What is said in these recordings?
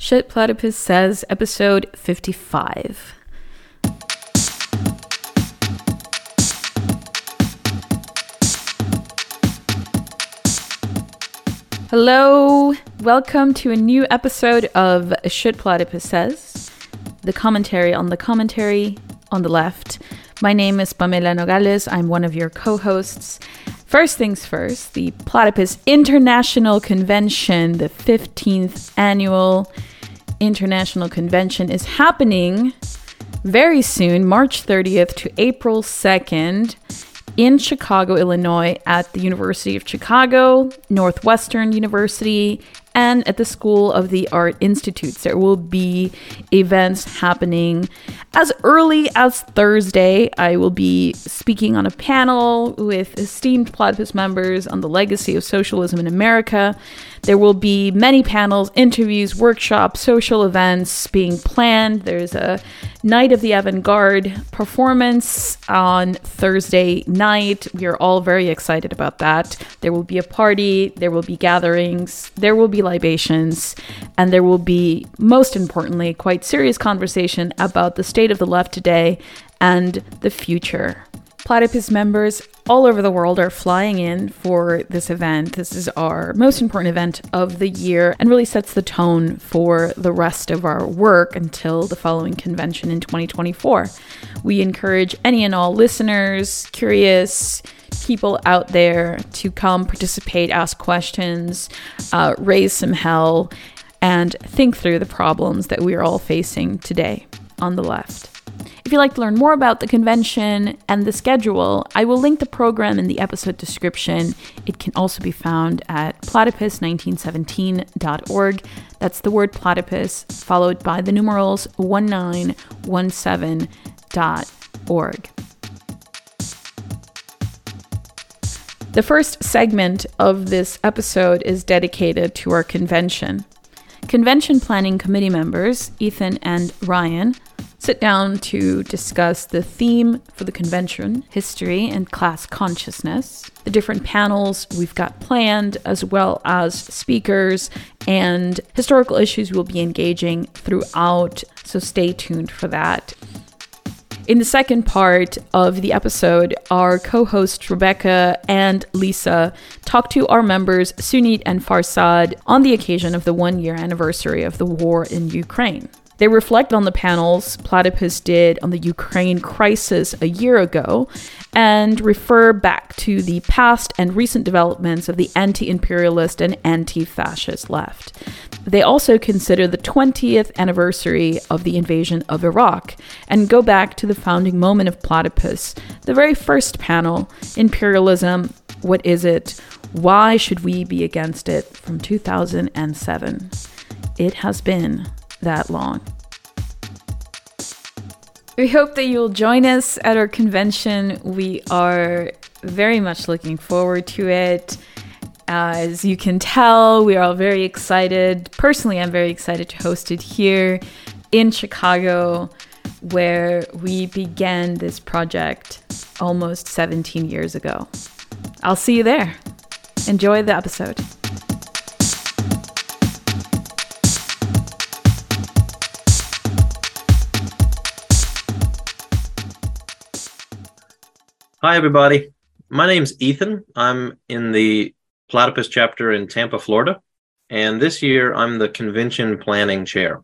Shit Platypus Says, episode 55. Hello, welcome to a new episode of Shit Platypus Says, the commentary on the commentary on the left. My name is Pamela Nogales. I'm one of your co hosts. First things first, the Platypus International Convention, the 15th annual International Convention, is happening very soon, March 30th to April 2nd in Chicago, Illinois, at the University of Chicago, Northwestern University, and at the School of the Art Institutes. There will be events happening as early as Thursday. I will be speaking on a panel with esteemed Platypus members on the legacy of socialism in America. There will be many panels, interviews, workshops, social events being planned. There's a Night of the Avant Garde performance on Thursday night. We are all very excited about that. There will be a party, there will be gatherings, there will be libations, and there will be, most importantly, quite serious conversation about the state of the left today and the future. Platypus members all over the world are flying in for this event. This is our most important event of the year and really sets the tone for the rest of our work until the following convention in 2024. We encourage any and all listeners, curious, people out there to come participate, ask questions, uh, raise some hell, and think through the problems that we are all facing today on the left. If you'd like to learn more about the convention and the schedule, I will link the program in the episode description. It can also be found at platypus1917.org. That's the word platypus followed by the numerals 1917.org. The first segment of this episode is dedicated to our convention. Convention planning committee members, Ethan and Ryan, sit down to discuss the theme for the convention history and class consciousness, the different panels we've got planned, as well as speakers and historical issues we'll be engaging throughout. So stay tuned for that. In the second part of the episode, our co hosts Rebekah and Lisa talk to our members Sunit and Farsad on the occasion of the one year anniversary of the war in Ukraine. They reflect on the panels Platypus did on the Ukraine crisis a year ago and refer back to the past and recent developments of the anti imperialist and anti fascist left. They also consider the 20th anniversary of the invasion of Iraq and go back to the founding moment of Platypus, the very first panel Imperialism, What is it? Why should we be against it? from 2007. It has been that long. We hope that you'll join us at our convention. We are very much looking forward to it. As you can tell, we are all very excited. Personally, I'm very excited to host it here in Chicago, where we began this project almost 17 years ago. I'll see you there. Enjoy the episode. Hi, everybody. My name's Ethan. I'm in the Platypus chapter in Tampa, Florida. And this year, I'm the convention planning chair.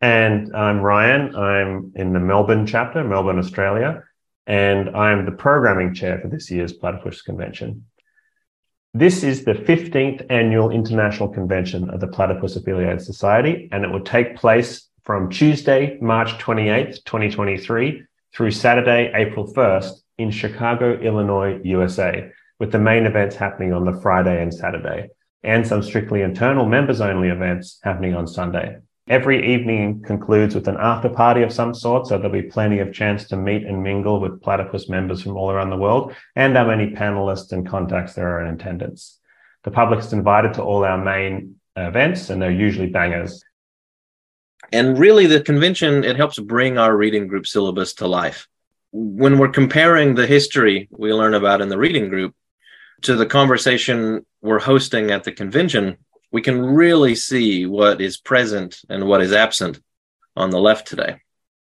And I'm Ryan. I'm in the Melbourne chapter, Melbourne, Australia. And I'm the programming chair for this year's Platypus convention. This is the 15th annual international convention of the Platypus Affiliated Society, and it will take place from Tuesday, March 28th, 2023, through Saturday, April 1st in Chicago, Illinois, USA, with the main events happening on the Friday and Saturday, and some strictly internal members only events happening on Sunday. Every evening concludes with an after party of some sort, so there'll be plenty of chance to meet and mingle with Platypus members from all around the world and how many panelists and contacts there are in attendance. The public is invited to all our main events, and they're usually bangers. And really, the convention it helps bring our reading group syllabus to life when we're comparing the history we learn about in the reading group to the conversation we're hosting at the convention, we can really see what is present and what is absent on the left today.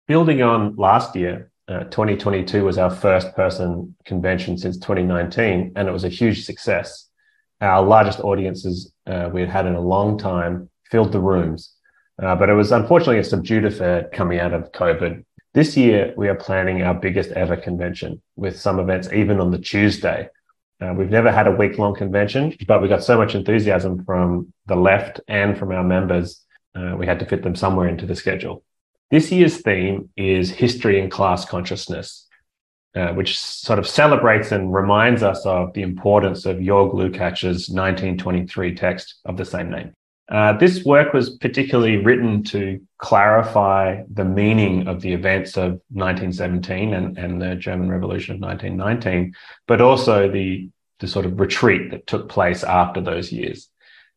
Building on last year, uh, 2022 was our first person convention since 2019, and it was a huge success. Our largest audiences uh, we had had in a long time filled the rooms, uh, but it was unfortunately a subdued affair coming out of COVID. This year, we are planning our biggest ever convention with some events even on the Tuesday. Uh, we've never had a week long convention, but we got so much enthusiasm from the left and from our members, uh, we had to fit them somewhere into the schedule. This year's theme is history and class consciousness, uh, which sort of celebrates and reminds us of the importance of Georg Lukács' 1923 text of the same name. Uh, this work was particularly written to clarify the meaning of the events of 1917 and, and the German Revolution of 1919, but also the, the sort of retreat that took place after those years.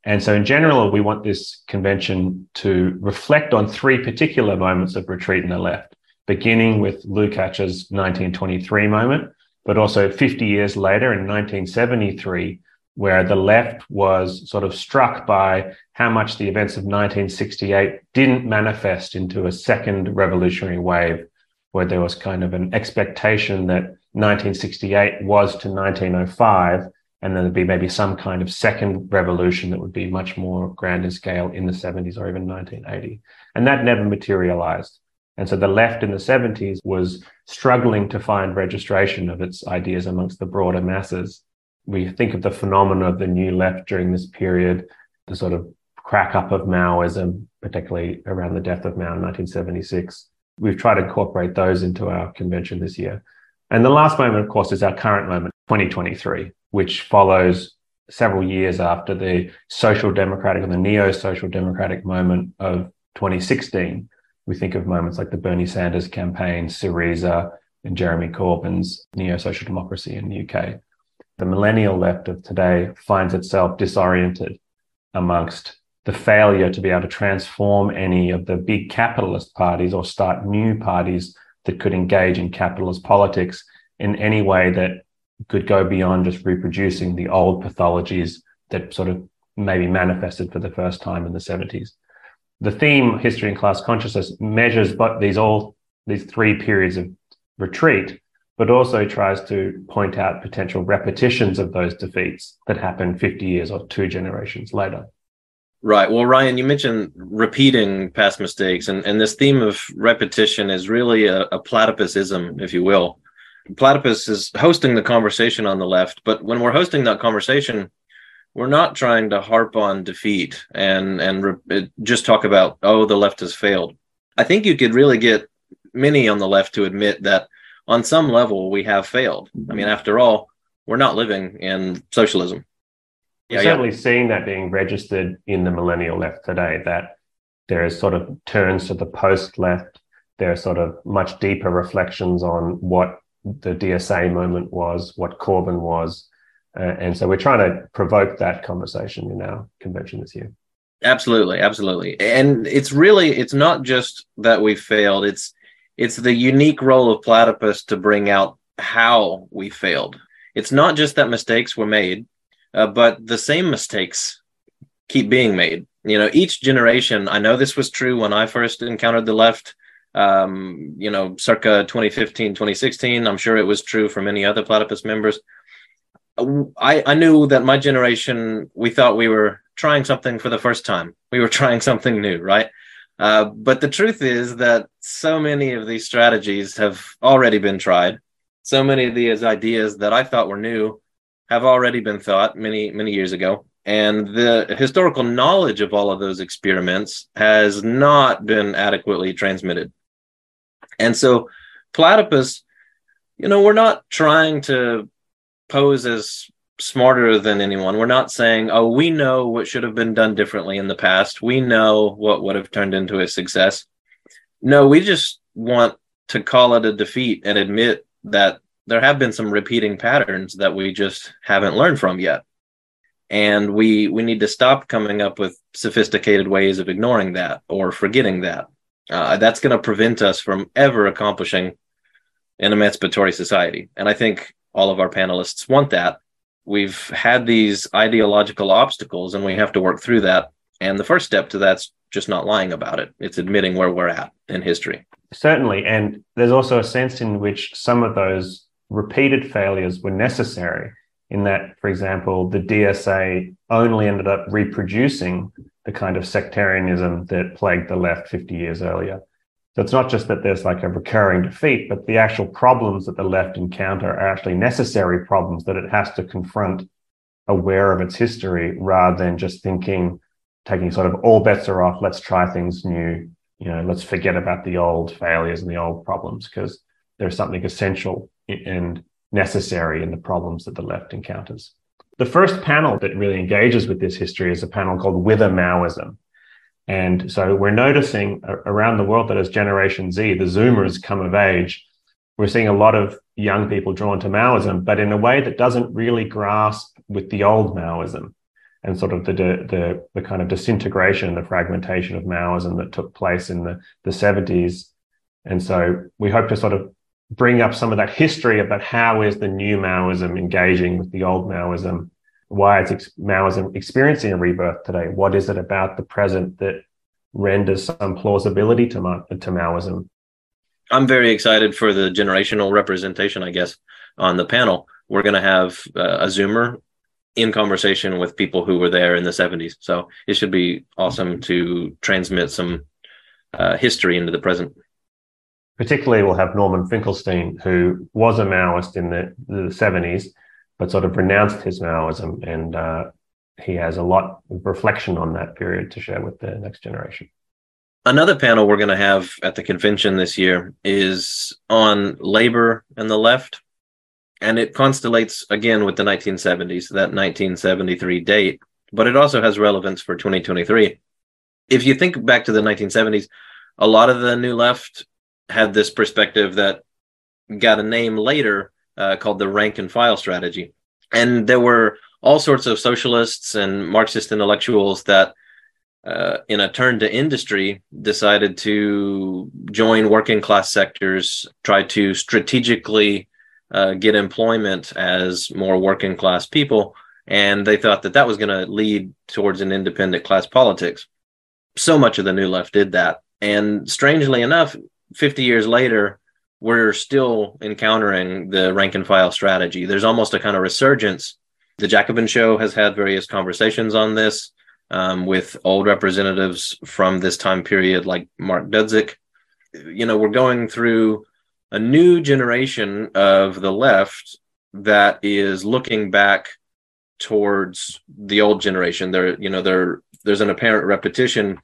And so, in general, we want this convention to reflect on three particular moments of retreat in the left, beginning with Lukács' 1923 moment, but also 50 years later in 1973, where the left was sort of struck by how much the events of 1968 didn't manifest into a second revolutionary wave, where there was kind of an expectation that 1968 was to 1905 and then there'd be maybe some kind of second revolution that would be much more grand in scale in the 70s or even 1980. And that never materialized. And so the left in the 70s was struggling to find registration of its ideas amongst the broader masses. We think of the phenomena of the new left during this period, the sort of crack up of Maoism, particularly around the death of Mao in 1976. We've tried to incorporate those into our convention this year. And the last moment, of course, is our current moment, 2023 which follows several years after the social democratic or the neo social democratic moment of 2016. We think of moments like the Bernie Sanders campaign, Syriza, and Jeremy Corbyn's neo social democracy in the UK. The millennial left of today finds itself disoriented amongst the failure to be able to transform any of the big capitalist parties or start new parties that could engage in capitalist politics in any way that could go beyond just reproducing the old pathologies that sort of maybe manifested for the first time in the 70s. The theme, history and class consciousness, measures but these all these three periods of retreat, but also tries to point out potential repetitions of those defeats that happen 50 years or two generations later. Right. Well, Ryan, you mentioned repeating past mistakes, and, and this theme of repetition is really a, a platypusism, if you will. Platypus is hosting the conversation on the left, but when we're hosting that conversation, we're not trying to harp on defeat and and re- uh, just talk about oh the left has failed. I think you could really get many on the left to admit that on some level we have failed. I mean, after all, we're not living in socialism. We're yeah, certainly yeah. seeing that being registered in the millennial left today. That there is sort of turns to the post left. There are sort of much deeper reflections on what the DSA moment was, what Corbyn was. Uh, and so we're trying to provoke that conversation in our convention this year. Absolutely, absolutely. And it's really it's not just that we failed, it's it's the unique role of platypus to bring out how we failed. It's not just that mistakes were made, uh, but the same mistakes keep being made. You know, each generation, I know this was true when I first encountered the left um, you know, circa 2015, 2016. I'm sure it was true for many other platypus members. I, I knew that my generation, we thought we were trying something for the first time. We were trying something new, right? Uh, but the truth is that so many of these strategies have already been tried. So many of these ideas that I thought were new have already been thought many, many years ago. And the historical knowledge of all of those experiments has not been adequately transmitted. And so platypus, you know, we're not trying to pose as smarter than anyone. We're not saying, oh, we know what should have been done differently in the past. We know what would have turned into a success. No, we just want to call it a defeat and admit that there have been some repeating patterns that we just haven't learned from yet. And we we need to stop coming up with sophisticated ways of ignoring that or forgetting that uh, that's going to prevent us from ever accomplishing an emancipatory society. And I think all of our panelists want that. We've had these ideological obstacles and we have to work through that. And the first step to that's just not lying about it. It's admitting where we're at in history. Certainly. And there's also a sense in which some of those repeated failures were necessary, in that, for example, the DSA only ended up reproducing the kind of sectarianism that plagued the left 50 years earlier. So it's not just that there's like a recurring defeat, but the actual problems that the left encounter are actually necessary problems that it has to confront aware of its history rather than just thinking, taking sort of all bets are off, let's try things new, you know, let's forget about the old failures and the old problems because there's something essential and necessary in the problems that the left encounters. The first panel that really engages with this history is a panel called Whither Maoism. And so we're noticing around the world that as Generation Z, the Zoomers come of age, we're seeing a lot of young people drawn to Maoism, but in a way that doesn't really grasp with the old Maoism and sort of the, the, the kind of disintegration, and the fragmentation of Maoism that took place in the, the 70s. And so we hope to sort of bring up some of that history about how is the new Maoism engaging with the old Maoism why is ex- Maoism experiencing a rebirth today? What is it about the present that renders some plausibility to, Ma- to Maoism? I'm very excited for the generational representation, I guess, on the panel. We're going to have uh, a Zoomer in conversation with people who were there in the 70s. So it should be awesome to transmit some uh, history into the present. Particularly, we'll have Norman Finkelstein, who was a Maoist in the, the 70s but sort of renounced his Maoism. And uh, he has a lot of reflection on that period to share with the next generation. Another panel we're going to have at the convention this year is on labor and the left. And it constellates again with the 1970s, that 1973 date, but it also has relevance for 2023. If you think back to the 1970s, a lot of the new left had this perspective that got a name later uh, called the rank and file strategy. And there were all sorts of socialists and Marxist intellectuals that, uh, in a turn to industry, decided to join working class sectors, try to strategically uh, get employment as more working class people. And they thought that that was going to lead towards an independent class politics. So much of the New Left did that. And strangely enough, 50 years later, we're still encountering the rank and file strategy. There's almost a kind of resurgence. The Jacobin Show has had various conversations on this um, with old representatives from this time period, like Mark Dudzic. You know, we're going through a new generation of the left that is looking back towards the old generation. There, you know, there there's an apparent repetition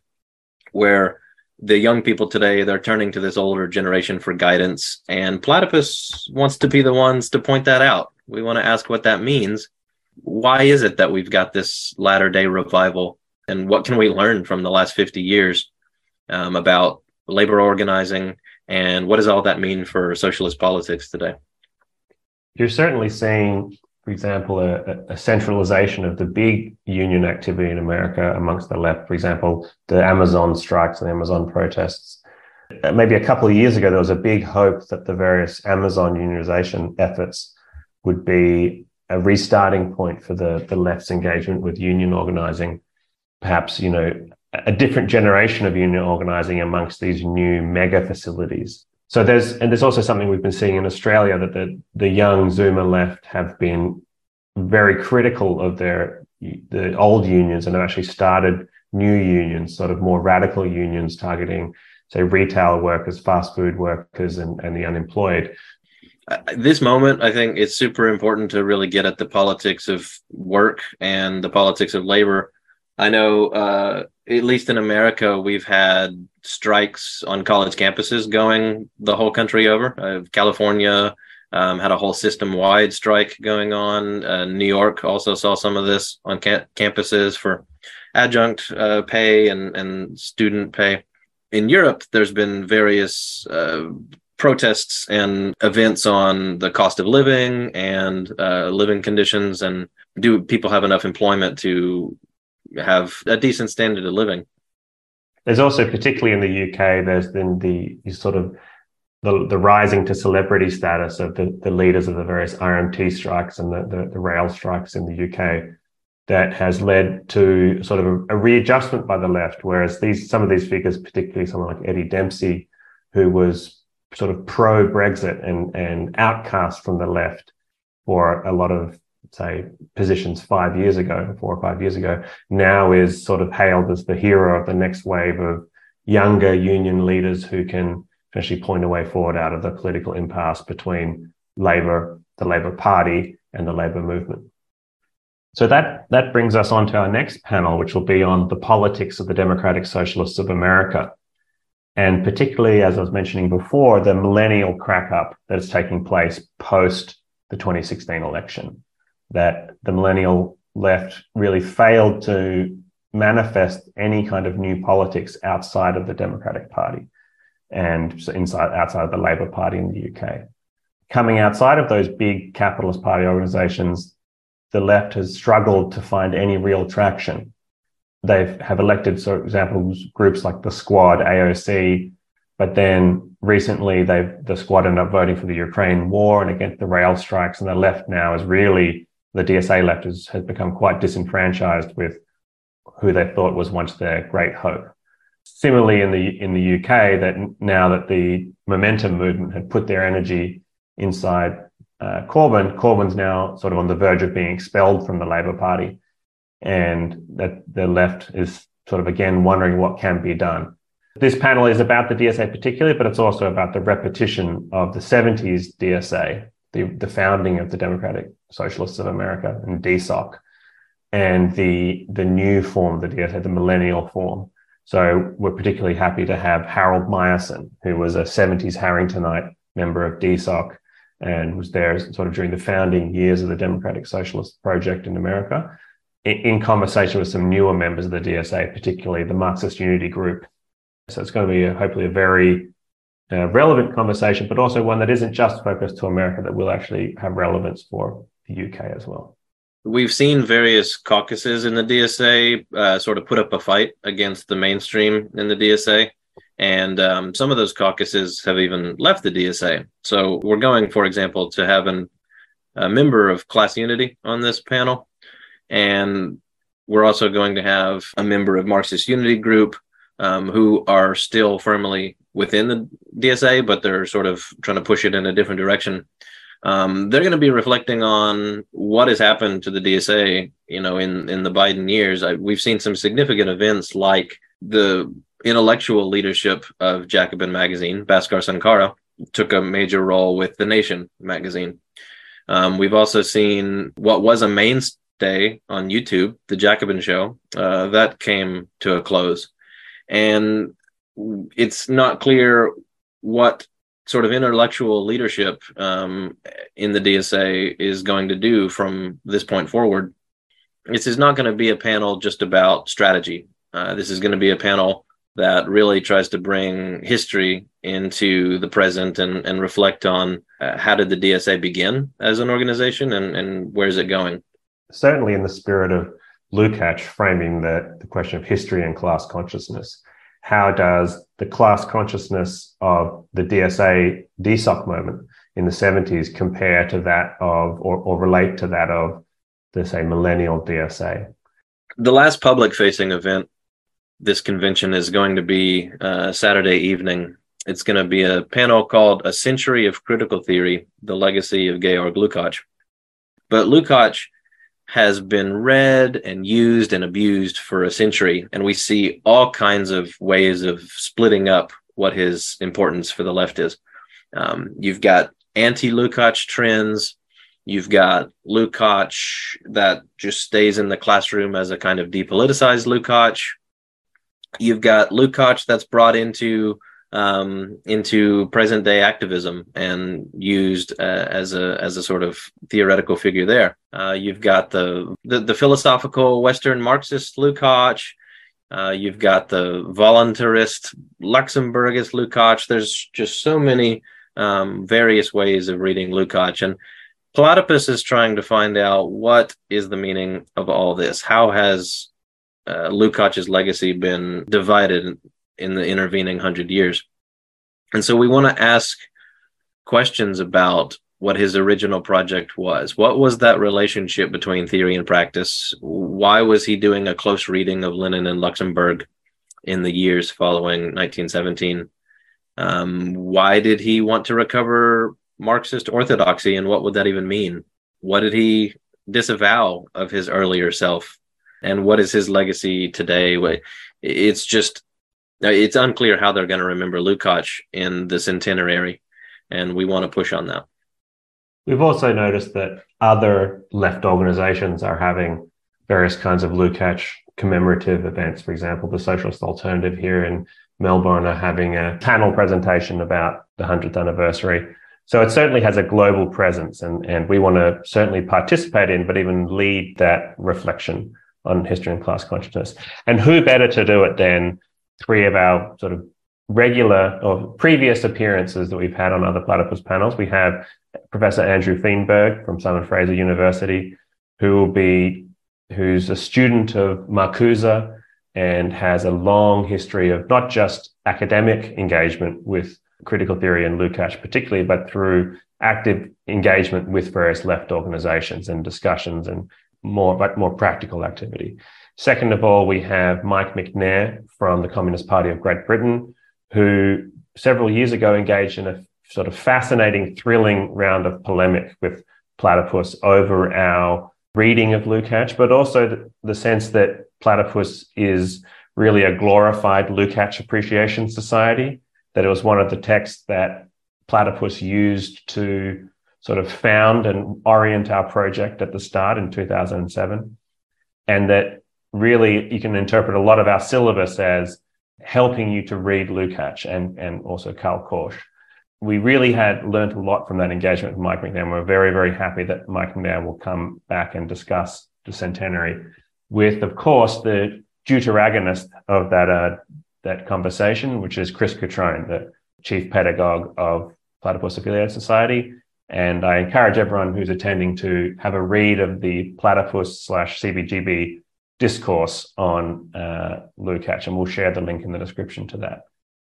where the young people today they're turning to this older generation for guidance and platypus wants to be the ones to point that out. We want to ask what that means. Why is it that we've got this latter day revival and what can we learn from the last 50 years um, about labor organizing and what does all that mean for socialist politics today? You're certainly seeing for example, a, a, centralization of the big union activity in America amongst the left. For example, the Amazon strikes and the Amazon protests. Uh, maybe a couple of years ago, there was a big hope that the various Amazon unionization efforts would be a restarting point for the, the left's engagement with union organizing. Perhaps, you know, a different generation of union organizing amongst these new mega facilities so there's and there's also something we've been seeing in Australia that the the young Zoomer left have been very critical of their the old unions and have actually started new unions, sort of more radical unions targeting, say, retail workers, fast food workers, and, and the unemployed. This moment, I think it's super important to really get at the politics of work and the politics of labor. I know, uh, at least in America, we've had strikes on college campuses going the whole country over. Uh, California um, had a whole system wide strike going on. Uh, New York also saw some of this on ca- campuses for adjunct uh, pay and, and student pay. In Europe, there's been various uh, protests and events on the cost of living and uh, living conditions and do people have enough employment to have a decent standard of living there's also, particularly in the UK, there's been the sort of the, the rising to celebrity status of the, the leaders of the various RMT strikes and the, the, the rail strikes in the UK that has led to sort of a, a, readjustment by the left. Whereas these some of these figures, particularly someone like Eddie Dempsey, who was sort of pro Brexit and and outcast from the left for a lot of say positions five years ago, four or five years ago, now is sort of hailed as the hero of the next wave of younger union leaders who can actually point a way forward out of the political impasse between Labour, the Labour Party, and the Labour movement. So that, that brings us on to our next panel, which will be on the politics of the Democratic Socialists of America. And particularly, as I was mentioning before, the millennial crack up that is taking place post the 2016 election. That the millennial left really failed to manifest any kind of new politics outside of the Democratic Party and inside outside of the Labour Party in the UK. Coming outside of those big capitalist party organizations, the left has struggled to find any real traction. They have elected, for example, groups like the Squad, AOC, but then recently they the Squad ended up voting for the Ukraine war and against the rail strikes, and the left now is really the DSA left has, become quite disenfranchised with who they thought was once their great hope. Similarly, in the in the UK, that now that the Momentum movement had put their energy inside uh, Corbyn, Corbyn's now sort of on the verge of being expelled from the Labour Party, and that the left is sort of again wondering what can be done. This panel is about the DSA particularly, but it's also about the repetition of the 70s DSA, the, the founding of the Democratic Socialists of America and DSOC, and the, the new form of the DSA, the millennial form. So we're particularly happy to have Harold Meyerson, who was a 70s Harringtonite member of DSOC and was there sort of during the founding years of the Democratic Socialist Project in America, in, in conversation with some newer members of the DSA, particularly the Marxist Unity Group. So it's going to be a, hopefully a very uh, relevant conversation, but also one that isn't just focused to America, that will actually have relevance for the UK as well. We've seen various caucuses in the DSA uh, sort of put up a fight against the mainstream in the DSA. And um, some of those caucuses have even left the DSA. So we're going, for example, to have a member of Class Unity on this panel. And we're also going to have a member of Marxist Unity Group um, who are still firmly within the DSA, but they're sort of trying to push it in a different direction. Um, they're going to be reflecting on what has happened to the DSA, you know, in in the Biden years. I, we've seen some significant events like the intellectual leadership of Jacobin magazine, Bhaskar Sankara, took a major role with The Nation magazine. Um, we've also seen what was a mainstay on YouTube, The Jacobin Show, uh, that came to a close. And it's not clear what sort of intellectual leadership um, in the DSA is going to do from this point forward. This is not going to be a panel just about strategy. Uh, this is going to be a panel that really tries to bring history into the present and, and reflect on uh, how did the DSA begin as an organization and, and where's it going? Certainly, in the spirit of Lukács framing the, the question of history and class consciousness, how does the class consciousness of the DSA DSOC moment in the 70s compare to that of or, or relate to that of the say millennial DSA? The last public facing event this convention is going to be uh, Saturday evening. It's going to be a panel called A Century of Critical Theory The Legacy of Georg Lukács. But Lukács has been read and used and abused for a century, and we see all kinds of ways of splitting up what his importance for the left is. Um, you've got anti Lukács trends. You've got Lukács that just stays in the classroom as a kind of depoliticized Lukács you've got Lukács that's brought into um, into present day activism and used uh, as a as a sort of theoretical figure there. Uh, you've got the, the, the philosophical Western Marxist Lukács. Uh, you've got the voluntarist Luxemburgist Lukács. There's just so many um, various ways of reading Lukács, and Platypus is trying to find out what is the meaning of all this. How has uh, legacy been divided in the intervening hundred years. And so we want to ask questions about what his original project was. What was that relationship between theory and practice? Why was he doing a close reading of Lenin and Luxemburg in the years following 1917? Um, why did he want to recover Marxist orthodoxy, and what would that even mean? What did he disavow of his earlier self, and what is his legacy today? It's just it's unclear how they're going to remember Lukács in the centenary, and we want to push on that. We've also noticed that other left organizations are having various kinds of Lukács commemorative events. For example, the Socialist Alternative here in Melbourne are having a panel presentation about the 100th anniversary. So it certainly has a global presence, and, and we want to certainly participate in, but even lead that reflection on history and class consciousness. And who better to do it than three of our sort of regular or previous appearances that we've had on other platypus panels? We have Professor Andrew Feenberg from Simon Fraser University, who will be who's a student of Marcuse and has a long history of not just academic engagement with critical theory and Lukács particularly, but through active engagement with various left organizations and discussions and more, but more practical activity. Second of all, we have Mike Macnair from the Communist Party of Great Britain, who several years ago engaged in a sort of fascinating, thrilling round of polemic with Platypus over our reading of Lukács, but also the, the sense that Platypus is really a glorified Lukács appreciation society, that it was one of the texts that Platypus used to sort of found and orient our project at the start in 2007. And that really you can interpret a lot of our syllabus as helping you to read Lukács and, and also Karl Korsch we really had learned a lot from that engagement with Mike Macnair. We're very, very happy that Mike Macnair will come back and discuss the centenary with, of course, the deuteragonist of that uh, that conversation, which is Chris Cutrone, the chief pedagogue of Platypus Affiliated Society. And I encourage everyone who's attending to have a read of the Platypus slash CPGB discourse on uh, Lukács, and we'll share the link in the description to that.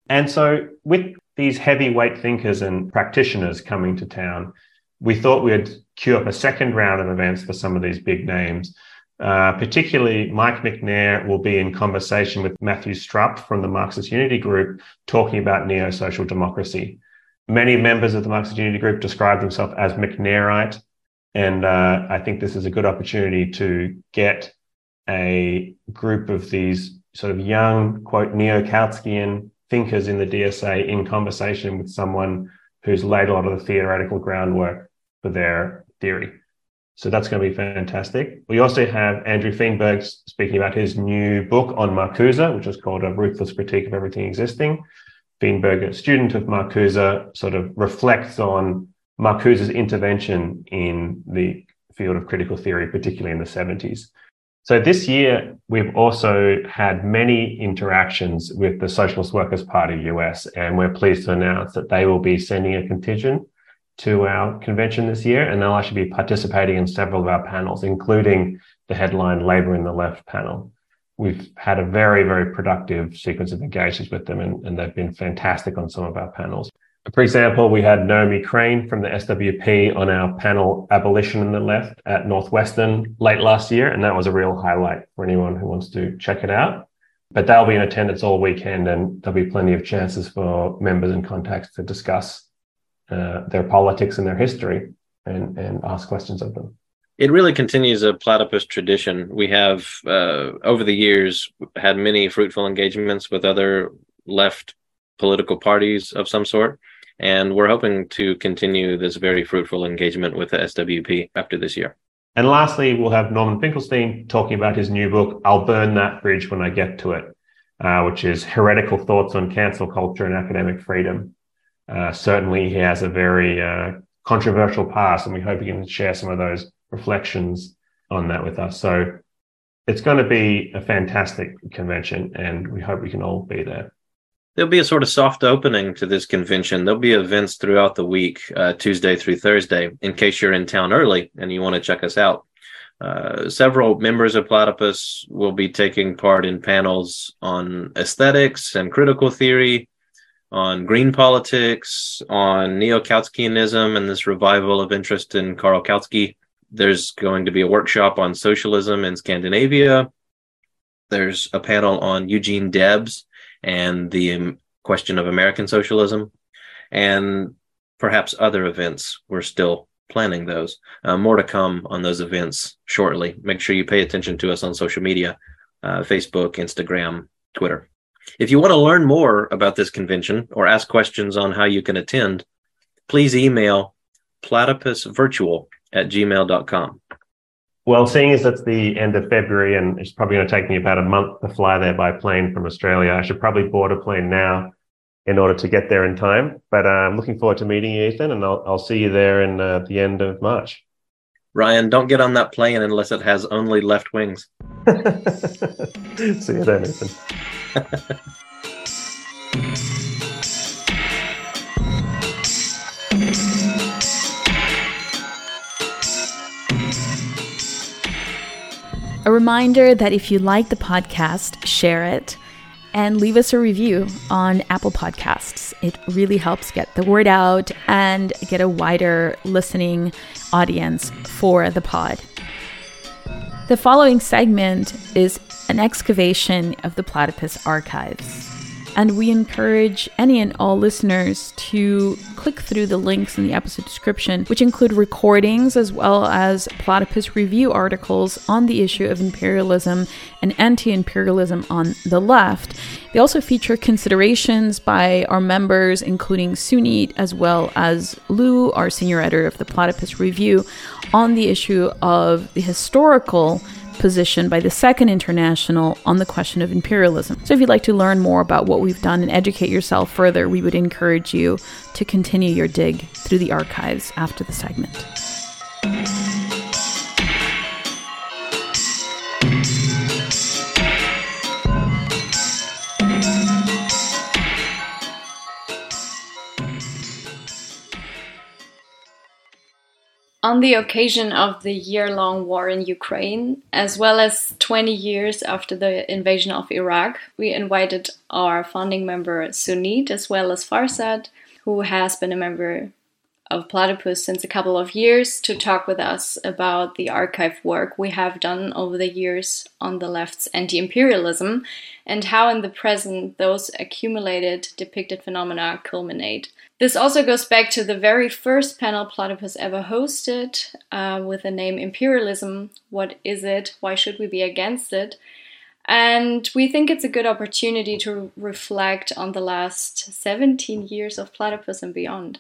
And so, with these heavyweight thinkers and practitioners coming to town, we thought we'd queue up a second round of events for some of these big names. Uh, particularly, Mike Macnair will be in conversation with Matthew Strupp from the Marxist Unity Group talking about neo social democracy. Many members of the Marxist Unity Group describe themselves as Macnairite. And uh, I think this is a good opportunity to get a group of these sort of young, quote, neo Kautskian thinkers in the DSA in conversation with someone who's laid a lot of the theoretical groundwork for their theory. So that's going to be fantastic. We also have Andrew Feenberg speaking about his new book on Marcuse, which is called A Ruthless Critique of Everything Existing. Feenberg, a student of Marcuse, sort of reflects on Marcuse's intervention in the field of critical theory, particularly in the 70s. So this year, we've also had many interactions with the Socialist Workers Party US, and we're pleased to announce that they will be sending a contingent to our convention this year, and they'll actually be participating in several of our panels, including the headline Labor in the Left panel. We've had a very, very productive sequence of engagements with them, and, and they've been fantastic on some of our panels. For example, we had Naomi Craine from the SWP on our panel Abolition in the Left at Northwestern late last year, and that was a real highlight for anyone who wants to check it out. But they'll be in attendance all weekend, and there'll be plenty of chances for members and contacts to discuss uh, their politics and their history and, and ask questions of them. It really continues a platypus tradition. We have, uh, over the years, had many fruitful engagements with other left political parties of some sort. And we're hoping to continue this very fruitful engagement with the SWP after this year. And lastly, we'll have Norman Finkelstein talking about his new book, I'll Burn That Bridge When I Get to It, uh, which is heretical thoughts on cancel culture and academic freedom. Uh, certainly, he has a very uh, controversial past, and we hope he can share some of those reflections on that with us. So it's going to be a fantastic convention, and we hope we can all be there there'll be a sort of soft opening to this convention. There'll be events throughout the week, uh, Tuesday through Thursday, in case you're in town early and you want to check us out. Uh, several members of Platypus will be taking part in panels on aesthetics and critical theory. on green politics, on neo Kautskyism and this revival of interest in Karl Kautsky. There's going to be a workshop on socialism in Scandinavia. There's a panel on Eugene Debs and the um, question of American socialism, and perhaps other events. We're still planning those. Uh, more to come on those events shortly. Make sure you pay attention to us on social media uh, Facebook, Instagram, Twitter. If you want to learn more about this convention or ask questions on how you can attend, please email platypusvirtual at gmail.com. Well, seeing as it's the end of February and it's probably going to take me about a month to fly there by plane from Australia, I should probably board a plane now in order to get there in time. But uh, I'm looking forward to meeting you, Ethan, and I'll, I'll see you there in uh, the end of March. Ryan, don't get on that plane unless it has only left wings. see you then, Ethan. A reminder that if you like the podcast, share it and leave us a review on Apple Podcasts. It really helps get the word out and get a wider listening audience for the pod. The following segment is an excavation of the platypus archives. And we encourage any and all listeners to click through the links in the episode description, which include recordings as well as platypus review articles on the issue of imperialism and anti imperialism on the left. They also feature considerations by our members, including Sunit, as well as Lou, our senior editor of the Platypus Review, on the issue of the historical position by the Second International on the question of imperialism. So, if you'd like to learn more about what we've done and educate yourself further, we would encourage you to continue your dig through the archives after the segment. On the occasion of the year long war in Ukraine, as well as 20 years after the invasion of Iraq, we invited our founding member Sunit as well as Farsad, who has been a member of Platypus since a couple of years, to talk with us about the archive work we have done over the years on the left's anti imperialism and how in the present those accumulated depicted phenomena culminate. This also goes back to the very first panel Platypus ever hosted uh, with the name Imperialism What is it? Why should we be against it? And we think it's a good opportunity to reflect on the last 17 years of Platypus and beyond.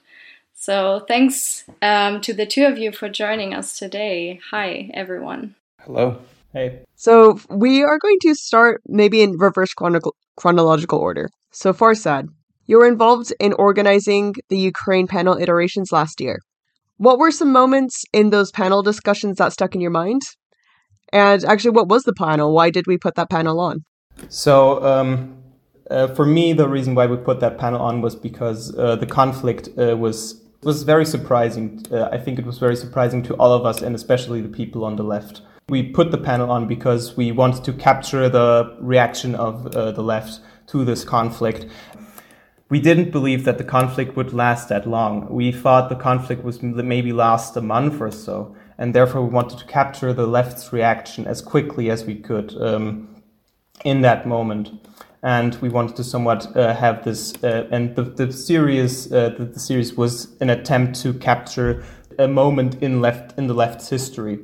So, thanks um, to the two of you for joining us today. Hi, everyone. Hello. Hey. So, we are going to start maybe in reverse chronological order. So, Farsad, you were involved in organizing the Ukraine panel iterations last year. What were some moments in those panel discussions that stuck in your mind? And actually, what was the panel? Why did we put that panel on? So, um, uh, for me, the reason why we put that panel on was because uh, the conflict uh, was was very surprising. Uh, I think it was very surprising to all of us, and especially the people on the left. We put the panel on because we wanted to capture the reaction of uh, the left to this conflict we didn't believe that the conflict would last that long. We thought the conflict was maybe last a month or so, and therefore we wanted to capture the left's reaction as quickly as we could um, in that moment. And we wanted to somewhat uh, have this, uh, and the, the series, uh, the, the, series was an attempt to capture a moment in left in the left's history.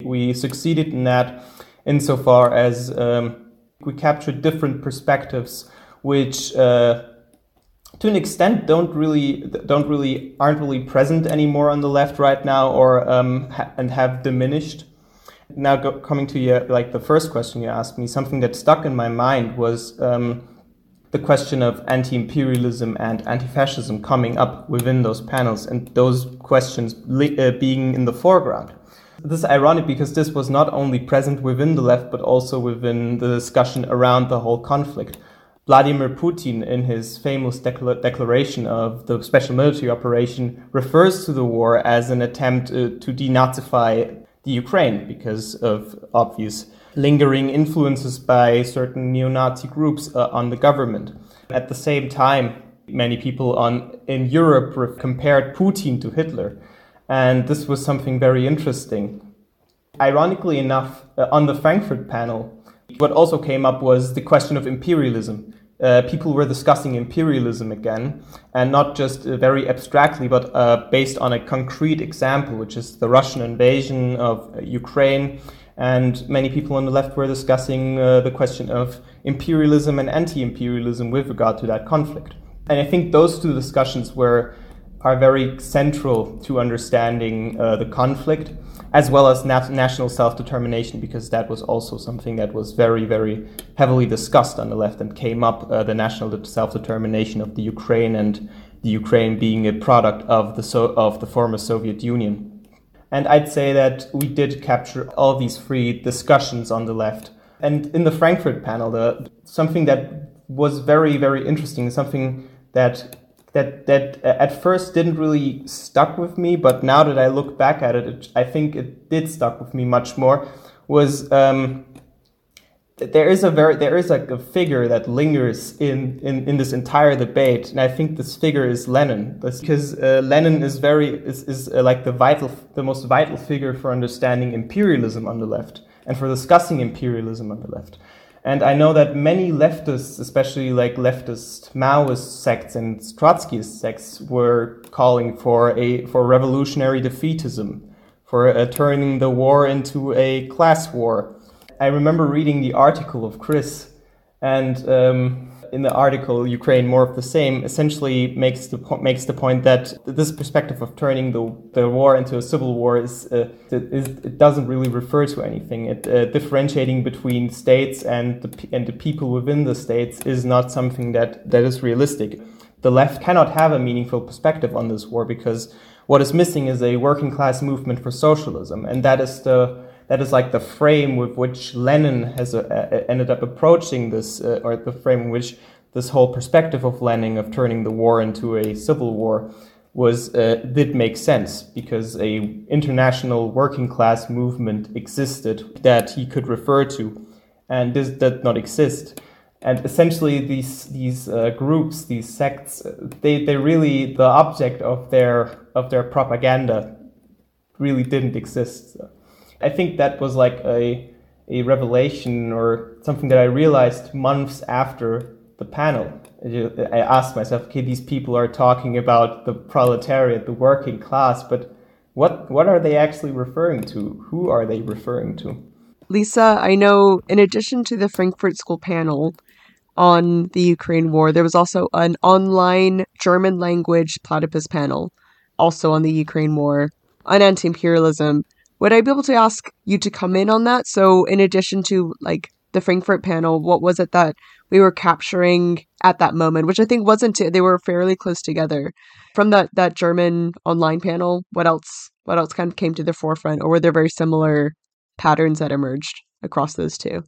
We succeeded in that insofar as um, we captured different perspectives, which uh, to an extent don't really don't really aren't really present anymore on the left right now or um, ha- and have diminished. Now go, coming to you like the first question you asked me something that stuck in my mind was um, the question of anti-imperialism and anti-fascism coming up within those panels and those questions li- uh, being in the foreground. This is ironic because this was not only present within the left but also within the discussion around the whole conflict Vladimir Putin, in his famous decla- declaration of the special military operation, refers to the war as an attempt uh, to denazify the Ukraine because of obvious lingering influences by certain neo Nazi groups uh, on the government. At the same time, Many people on in Europe compared Putin to Hitler, and this was something very interesting. Ironically enough, uh, on the Frankfurt panel, what also came up was the question of imperialism. Uh, people were discussing imperialism again, and not just uh, very abstractly, but uh, based on a concrete example, which is the Russian invasion of uh, Ukraine. And many people on the left were discussing uh, the question of imperialism and anti imperialism with regard to that conflict. And I think those two discussions were, are very central to understanding uh, the conflict as well as nat- national self determination, because that was also something that was very, very heavily discussed on the left and came up uh, the national self determination of the Ukraine and the Ukraine being a product of the, so- of the former Soviet Union. And I'd say that we did capture all these three discussions on the left. And in the Frankfurt panel, the, something that was very, very interesting, something that that that uh, at first didn't really stuck with me, but now that I look back at it, it I think it did stuck with me much more. Was um, there is a very there is like a figure that lingers in, in, in this entire debate, and I think this figure is Lenin, because uh, Lenin is very is, is uh, like the vital the most vital figure for understanding imperialism on the left and for discussing imperialism on the left. And I know that many leftists, especially like leftist Maoist sects and Trotskyist sects, were calling for a for revolutionary defeatism, for uh, turning the war into a class war. I remember reading the article of Chris, and um, in the article Ukraine more of the same essentially makes the po- makes the point that this perspective of turning the, the war into a civil war is, uh, is it doesn't really refer to anything. It uh, differentiating between states and the and the people within the states is not something that that is realistic. The left cannot have a meaningful perspective on this war because what is missing is a working class movement for socialism, and that is the that is like the frame with which Lenin has uh, uh, ended up approaching this, uh, or the frame in which this whole perspective of Lenin of turning the war into a civil war was uh, did make sense because a international working class movement existed that he could refer to, and this did not exist. And essentially, these these uh, groups, these sects, they they really the object of their of their propaganda really didn't exist. So. I think that was like a a revelation or something that I realized months after the panel. I asked myself, okay, these people are talking about the proletariat, the working class, but what what are they actually referring to? Who are they referring to? Lisa, I know in addition to the Frankfurt School panel on the Ukraine war, there was also an online German language platypus panel also on the Ukraine war on anti-imperialism would I be able to ask you to come in on that? So, in addition to like the Frankfurt panel, what was it that we were capturing at that moment? Which I think wasn't they were fairly close together. From that that German online panel, what else? What else kind of came to the forefront, or were there very similar patterns that emerged across those two?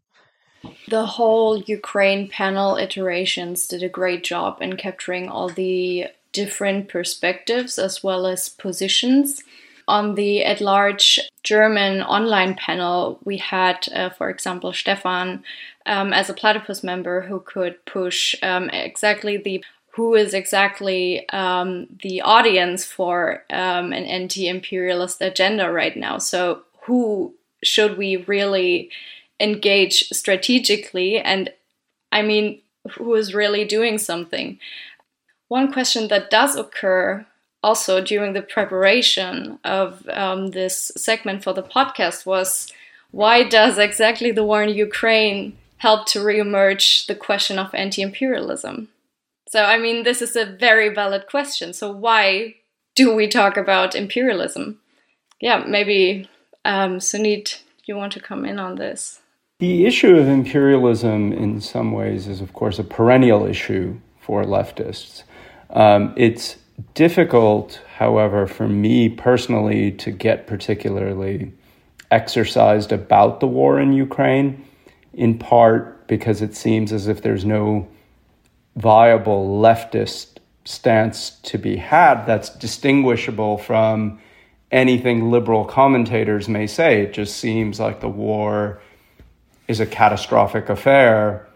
The whole Ukraine panel iterations did a great job in capturing all the different perspectives as well as positions on the at large German online panel, we had, uh, for example, Stefan um, as a platypus member who could push um, exactly the who is exactly um, the audience for um, an anti-imperialist agenda right now. So who should we really engage strategically? And I mean, who is really doing something? One question that does occur also during the preparation of um, this segment for the podcast was why does exactly the war in Ukraine help to reemerge the question of anti imperialism? So, I mean, this is a very valid question. So, why do we talk about imperialism? Yeah, maybe um, Sunit, you want to come in on this? The issue of imperialism, in some ways, is of course a perennial issue for leftists. Um, it's difficult, however, for me personally to get particularly exercised about the war in Ukraine, in part because it seems as if there's no viable leftist stance to be had that's distinguishable from anything liberal commentators may say. It just seems like the war is a catastrophic affair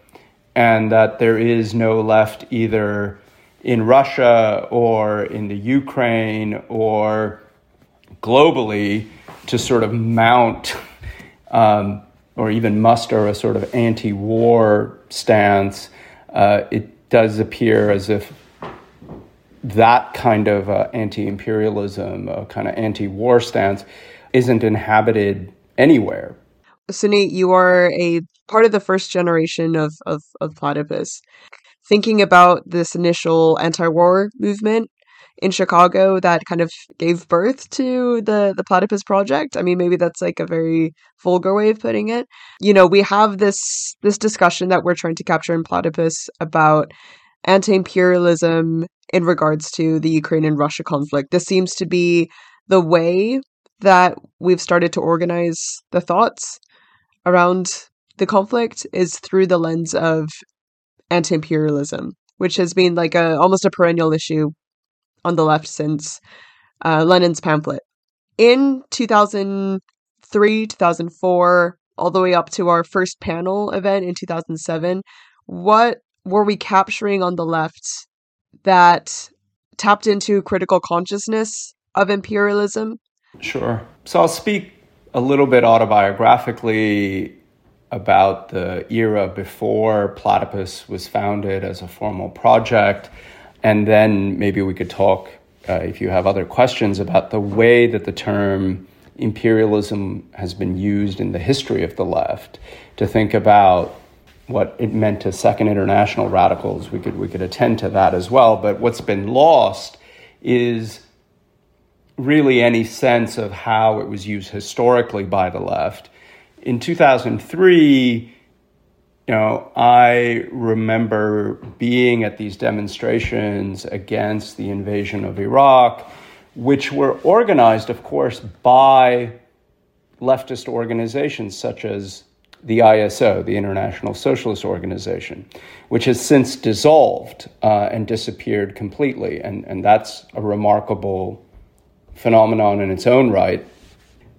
and that there is no left either in Russia or in the Ukraine or globally to sort of mount um, or even muster a sort of anti war stance, uh, it does appear as if that kind of uh, anti imperialism, uh, kind of anti war stance, isn't inhabited anywhere. Sunit, you are a part of the first generation of, of, of platypus. Thinking about this initial anti war movement in Chicago that kind of gave birth to the the platypus project. I mean, maybe that's like a very vulgar way of putting it. You know, we have this this discussion that we're trying to capture in platypus about anti-imperialism in regards to the Ukraine and Russia conflict. This seems to be the way that we've started to organize the thoughts around the conflict is through the lens of anti-imperialism, which has been like a almost a perennial issue on the left since uh, Lenin's pamphlet. In 2003, 2004, all the way up to our first panel event in 2007, what were we capturing on the left that tapped into critical consciousness of imperialism? Sure. So I'll speak a little bit autobiographically about the era before Platypus was founded as a formal project and then maybe we could talk, uh, if you have other questions, about the way that the term imperialism has been used in the history of the left to think about what it meant to second international radicals. We could, we could attend to that as well. But what's been lost is really any sense of how it was used historically by the left. In 2003, you know, I remember being at these demonstrations against the invasion of Iraq, which were organized, of course, by leftist organizations such as the ISO, the International Socialist Organization, which has since dissolved uh, and disappeared completely. And, and that's a remarkable phenomenon in its own right.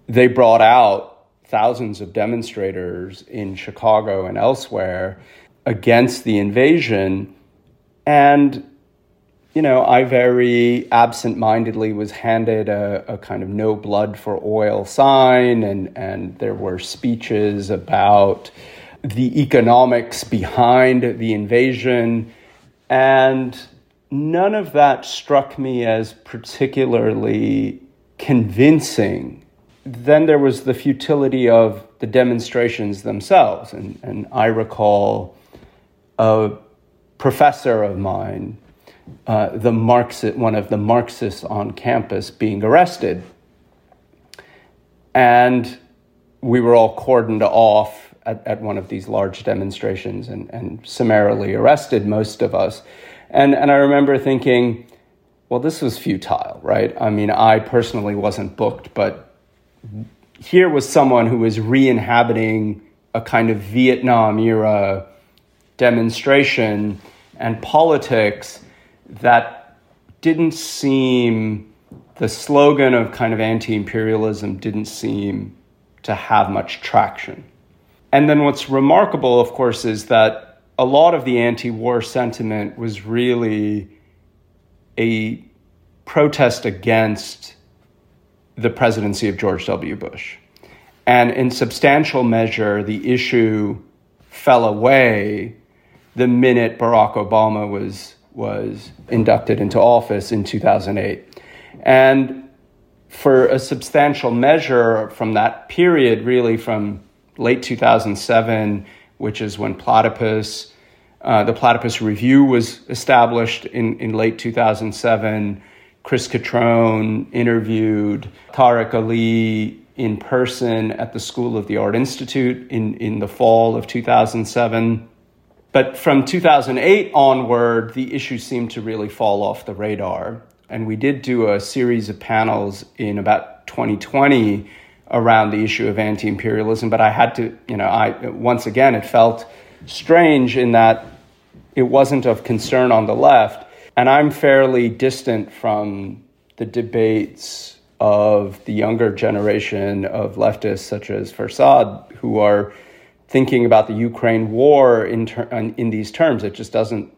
They brought out thousands of demonstrators in Chicago and elsewhere against the invasion. And, you know, I very absent mindedly was handed a, a, kind of no blood for oil sign, and, and there were speeches about the economics behind the invasion. And none of that struck me as particularly convincing then there was the futility of the demonstrations themselves. And, and I recall a professor of mine, uh, the Marxist, one of the Marxists on campus, being arrested. And we were all cordoned off at, at one of these large demonstrations and, and summarily arrested, most of us. And, and I remember thinking, well, this was futile, right? I mean, I personally wasn't booked, but here was someone who was re inhabiting a kind of Vietnam era demonstration and politics that didn't seem, the slogan of kind of anti imperialism didn't seem to have much traction. And then what's remarkable, of course, is that a lot of the anti war sentiment was really a protest against the presidency of George W. Bush. And in substantial measure, the issue fell away the minute Barack Obama was, was inducted into office in 2008. And for a substantial measure from that period, really from late 2007, which is when Platypus, uh, the Platypus Review was established in, in late 2007 Chris Cutrone interviewed Tariq Ali in person at the School of the Art Institute in, in the fall of 2007. But from 2008 onward, the issue seemed to really fall off the radar. And we did do a series of panels in about 2020 around the issue of anti imperialism. But I had to, you know, I once again, it felt strange in that it wasn't of concern on the left and I'm fairly distant from the debates of the younger generation of leftists, such as Farsad, who are thinking about the Ukraine war in, ter- in these terms. It just doesn't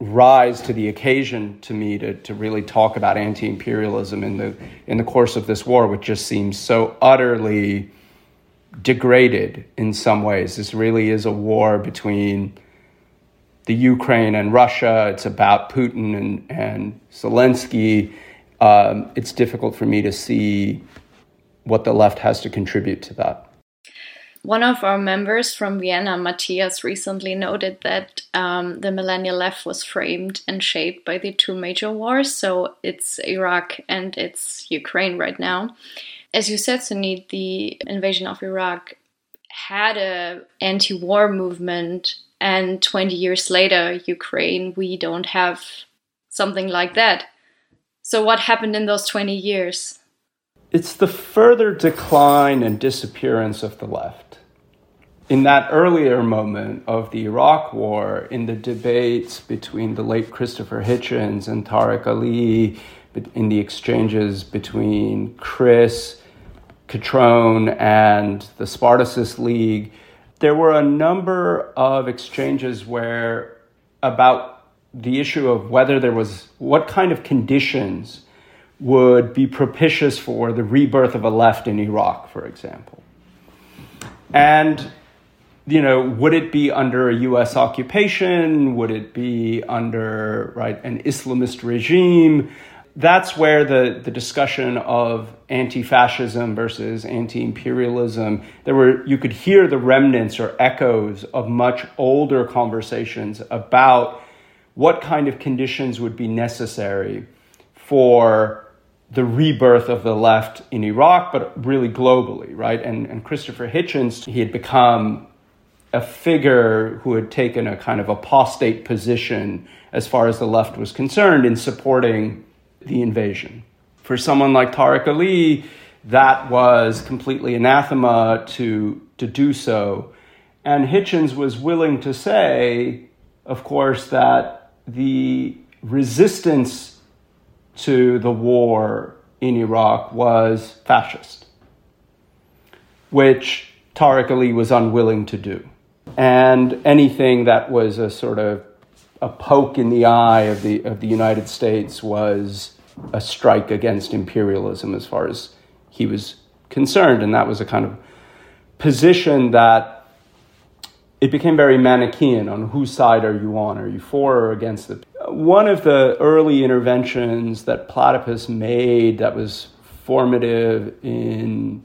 rise to the occasion to me to, to really talk about anti-imperialism in the in the course of this war, which just seems so utterly degraded in some ways. This really is a war between the Ukraine and Russia. It's about Putin and, and Zelensky. Um, it's difficult for me to see what the left has to contribute to that. One of our members from Vienna, Matthias, recently noted that um, the millennial left was framed and shaped by the two major wars. So it's Iraq and it's Ukraine right now. As you said, Sunit, the invasion of Iraq had a anti-war movement, and 20 years later, Ukraine, we don't have something like that. So what happened in those 20 years? It's the further decline and disappearance of the left. In that earlier moment of the Iraq War, in the debates between the late Christopher Hitchens and Tariq Ali, in the exchanges between Chris, Cutrone, and the Spartacist League, there were a number of exchanges where about the issue of whether there was what kind of conditions would be propitious for the rebirth of a left in Iraq, for example. And, you know, would it be under a US occupation? Would it be under, right, an Islamist regime? That's where the, the discussion of anti-fascism versus anti-imperialism, there were you could hear the remnants or echoes of much older conversations about what kind of conditions would be necessary for the rebirth of the left in Iraq, but really globally, right? And, and Christopher Hitchens, he had become a figure who had taken a kind of apostate position as far as the left was concerned in supporting the invasion. For someone like Tariq Ali, that was completely anathema to, to do so. And Hitchens was willing to say, of course, that the resistance to the war in Iraq was fascist, which Tariq Ali was unwilling to do. And anything that was a sort of a poke in the eye of the, of the United States was a strike against imperialism as far as he was concerned. And that was a kind of position that it became very Manichaean on whose side are you on? Are you for or against the? One of the early interventions that Platypus made that was formative in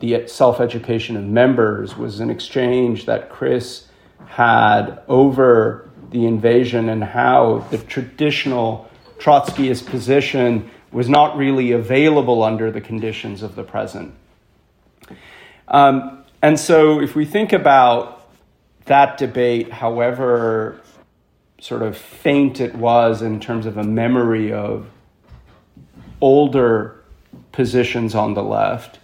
the self education of members was an exchange that Chris had over the invasion and how the traditional Trotskyist position was not really available under the conditions of the present. Um, and so, if we think about that debate, however sort of faint it was in terms of a memory of older positions on the left,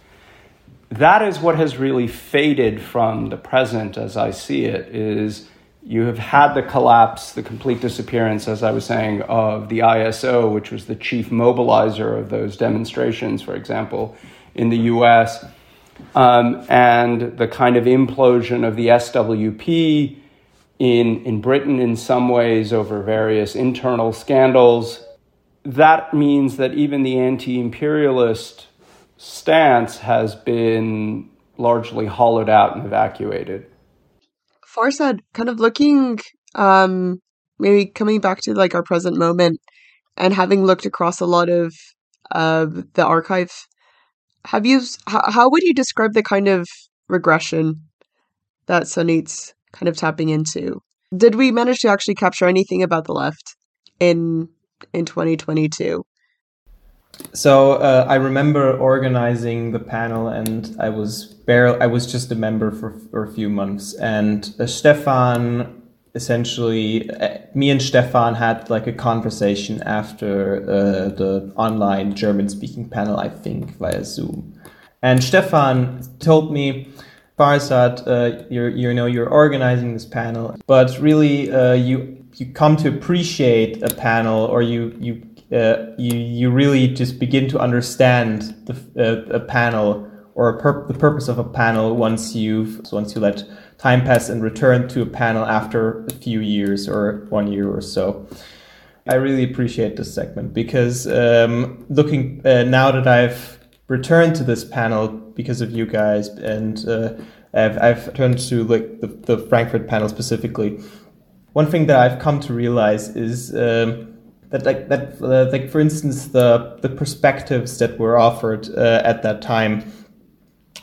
that is what has really faded from the present as I see it is you have had the collapse, the complete disappearance, as I was saying, of the ISO, which was the chief mobilizer of those demonstrations, for example, in the US um, and the kind of implosion of the SWP in, in Britain in some ways over various internal scandals. That means that even the anti imperialist stance has been largely hollowed out and evacuated. Farsad, kind of looking, um, maybe coming back to like our present moment and having looked across a lot of uh, the archive have you how, how would you describe the kind of regression that Sunit's kind of tapping into? Did we manage to actually capture anything about the left in in 2022? So uh, I remember organizing the panel, and I was barely I was just a member for, for a few months, and uh, Stefan essentially uh, me and Stefan had like a conversation after uh, the online German speaking panel, I think via Zoom. And Stefan told me, Farsad, uh, you're you know you're organizing this panel, but really uh, you you come to appreciate a panel, or you you uh, you you really just begin to understand the uh, a panel or pur- the purpose of a panel once you've once you let time pass and return to a panel after a few years or one year or so. I really appreciate this segment because um, looking uh, now that I've returned to this panel because of you guys and uh, I've, I've turned to like the, the Frankfurt panel specifically. One thing that I've come to realize is um, that like that uh, like for instance the the perspectives that were offered uh, at that time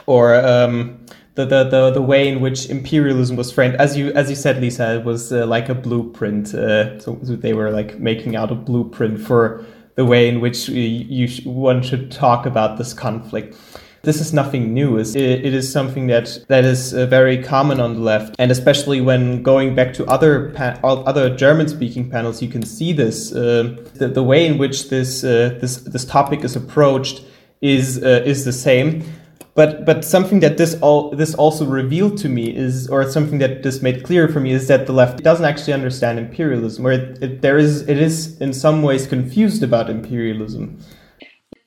or um, the, the, the, way in which imperialism was framed, as you as you said, Lisa, it was uh, like a blueprint. Uh, so, so, they were like making out a blueprint for the way in which you, you sh- one should talk about this conflict. This is nothing new. It, it is something that that is uh, very common on the left, and especially when going back to other other German-speaking panels, you can see this. Uh, the, the way in which this uh, this this topic is approached is uh, is the same but but something that this all this also revealed to me is or something that this made clear for me is that the left doesn't actually understand imperialism where it, it, there is it is in some ways confused about imperialism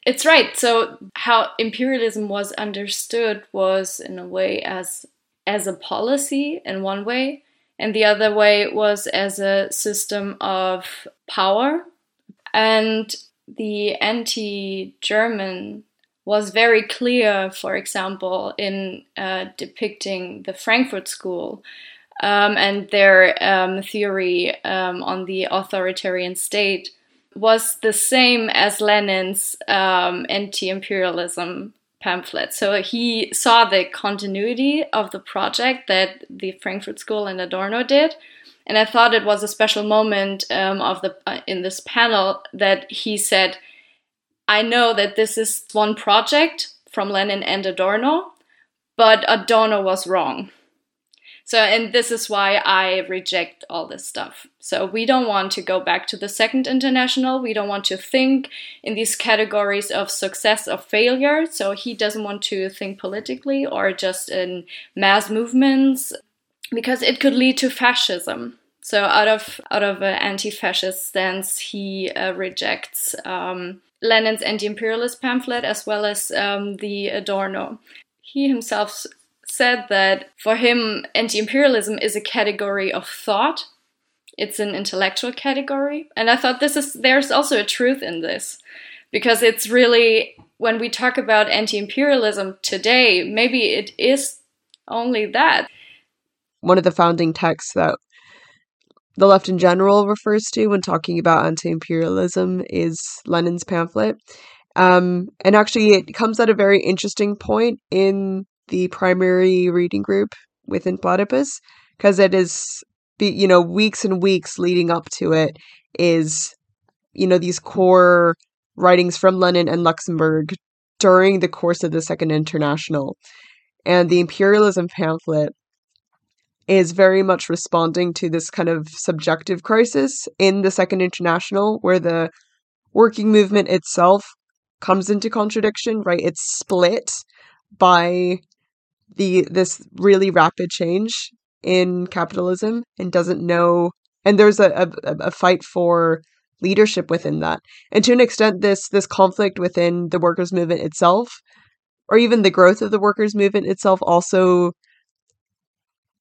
it's right. So how imperialism was understood was in a way as as a policy in one way and the other way was as a system of power. And the anti-german was very clear, for example, in uh, depicting the Frankfurt School um, and their um, theory um, on the authoritarian state was the same as Lenin's um, anti imperialism pamphlet. So he saw the continuity of the project that the Frankfurt School and Adorno did. And I thought it was a special moment um, of the uh, in this panel that he said, I know that this is one project from Lenin and Adorno, but Adorno was wrong. So, and this is why I reject all this stuff. So, we don't want to go back to the Second International. We don't want to think in these categories of success or failure. So, he doesn't want to think politically or just in mass movements because it could lead to fascism. So, out of out of an anti-fascist stance, he uh, rejects um, Lenin's anti-imperialist pamphlet as well as um, the Adorno. He himself said that for him, anti-imperialism is a category of thought. It's an intellectual category, and I thought this is there's also a truth in this because it's really when we talk about anti-imperialism today, maybe it is only that. One of the founding texts that the left in general refers to when talking about anti imperialism is Lenin's pamphlet. Um, and actually, it comes at a very interesting point in the primary reading group within Platypus, because it is, you know, weeks and weeks leading up to it is, you know, these core writings from Lenin and Luxemburg during the course of the Second International. And the imperialism pamphlet is very much responding to this kind of subjective crisis in the Second International, where the working movement itself comes into contradiction, right? It's split by the this really rapid change in capitalism and doesn't know and there's a, a, a fight for leadership within that. And to an extent this this conflict within the workers movement itself or even the growth of the workers movement itself also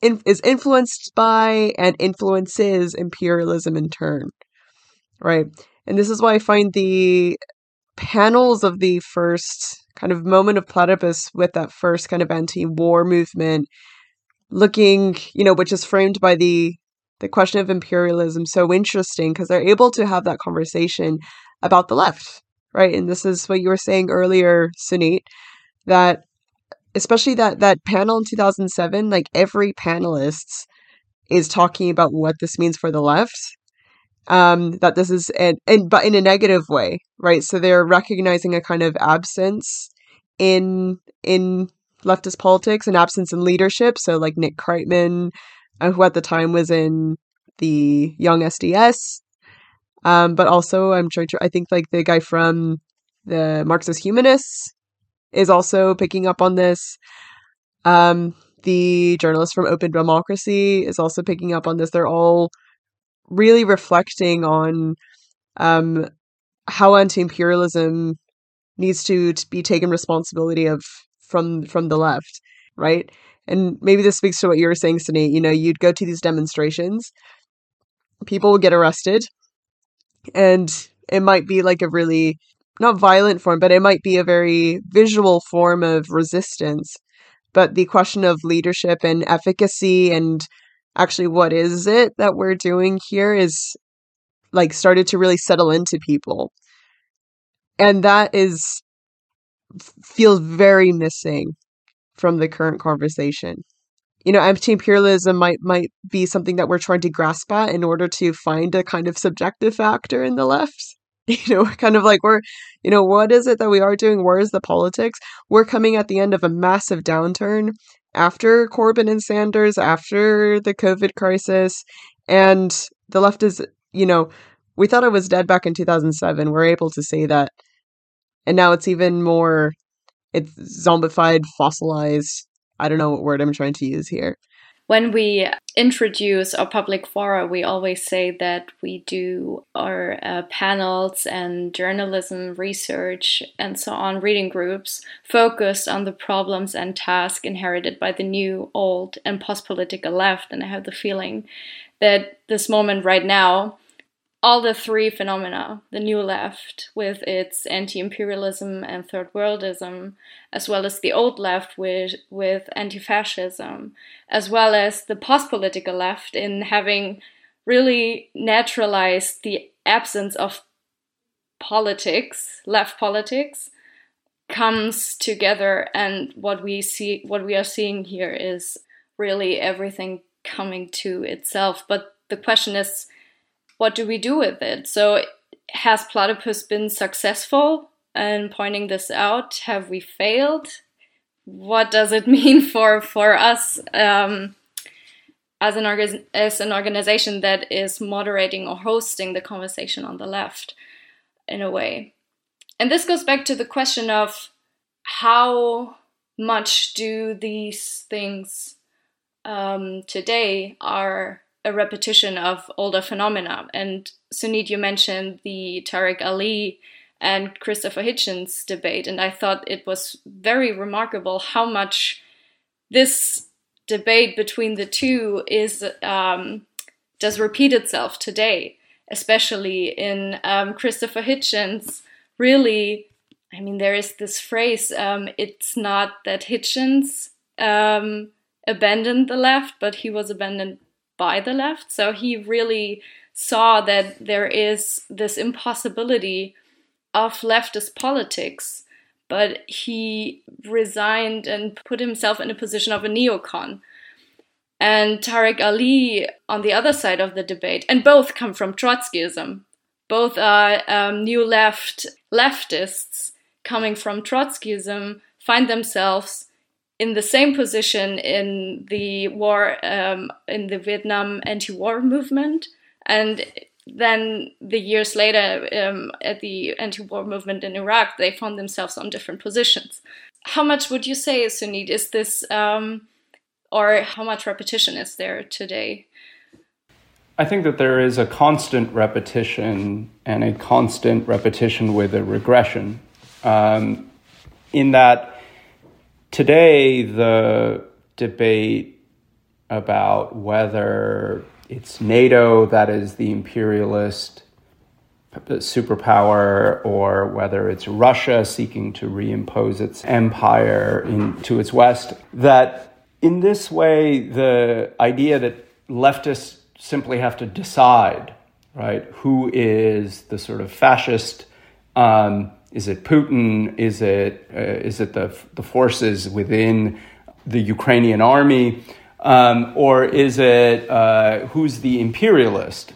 in, is influenced by and influences imperialism in turn, right? And this is why I find the panels of the first kind of moment of platypus with that first kind of anti-war movement looking you know which is framed by the the question of imperialism so interesting because they're able to have that conversation about the left right? And this is what you were saying earlier sunit that especially that that panel in 2007 like every panelist is talking about what this means for the left um that this is and and but in a negative way right? So they're recognizing a kind of absence in in leftist politics and absence in leadership so like nick kriteman uh, who at the time was in the young sds um but also i'm trying to i think like the guy from the marxist humanists is also picking up on this. Um, the journalist from Open Democracy is also picking up on this. They're all really reflecting on um, how anti-imperialism needs to, to be taken responsibility of from from the left, right? and maybe this speaks to what you were saying, Sunny. You know, you'd go to these demonstrations, people would get arrested, and it might be like a really not violent form, but it might be a very visual form of resistance. But the question of leadership and efficacy and actually what is it that we're doing here is like started to really settle into people. And that is feels very missing from the current conversation. You know, anti-imperialism might might be something that we're trying to grasp at in order to find a kind of subjective factor in the left. You know, kind of like we're, you know, what is it that we are doing? Where is the politics? We're coming at the end of a massive downturn after Corbyn and Sanders, after the COVID crisis, and the left is, you know, we thought it was dead back in 2007. We're able to say that. And now it's even more it's zombified, fossilized. I don't know what word I'm trying to use here. When we introduce our public fora, we always say that we do our uh, panels and journalism research and so on, reading groups focused on the problems and tasks inherited by the new, old, and post political left. And I have the feeling that this moment right now all the three phenomena the new left with its anti imperialism and third worldism, as well as the old left with, with anti fascism, as well as the post political left in having really naturalized the absence of politics, left politics, comes together and what we see what we are seeing here is really everything coming to itself. But the question is what do we do with it? So, has Platypus been successful in pointing this out? Have we failed? What does it mean for for us um, as an as an organization that is moderating or hosting the conversation on the left, in a way? And this goes back to the question of how much do these things um, today are a repetition of older phenomena. And Sunit, you mentioned the Tariq Ali and Christopher Hitchens debate, and I thought it was very remarkable how much this debate between the two is um, does repeat itself today, especially in um, Christopher Hitchens. Really, I mean, there is this phrase: um, "It's not that Hitchens um, abandoned the left, but he was abandoned by the left. So he really saw that there is this impossibility of leftist politics, but he resigned and put himself in a position of a neocon. And Tariq Ali on the other side of the debate, and both come from Trotskyism. Both are um, new left leftists coming from Trotskyism, find themselves in the same position in the war um, in the Vietnam anti-war movement, and then the years later um, at the anti-war movement in Iraq, they found themselves on different positions. How much would you say, Sunit, is this, um, or how much repetition is there today? I think that there is a constant repetition and a constant repetition with a regression. Um, in that Today, the debate about whether it's NATO that is the imperialist superpower or whether it's Russia seeking to reimpose its empire into its west, that in this way, the idea that leftists simply have to decide, right, who is the sort of fascist um, is it Putin? Is it uh, is it the the forces within the Ukrainian army, um, or is it uh, who's the imperialist?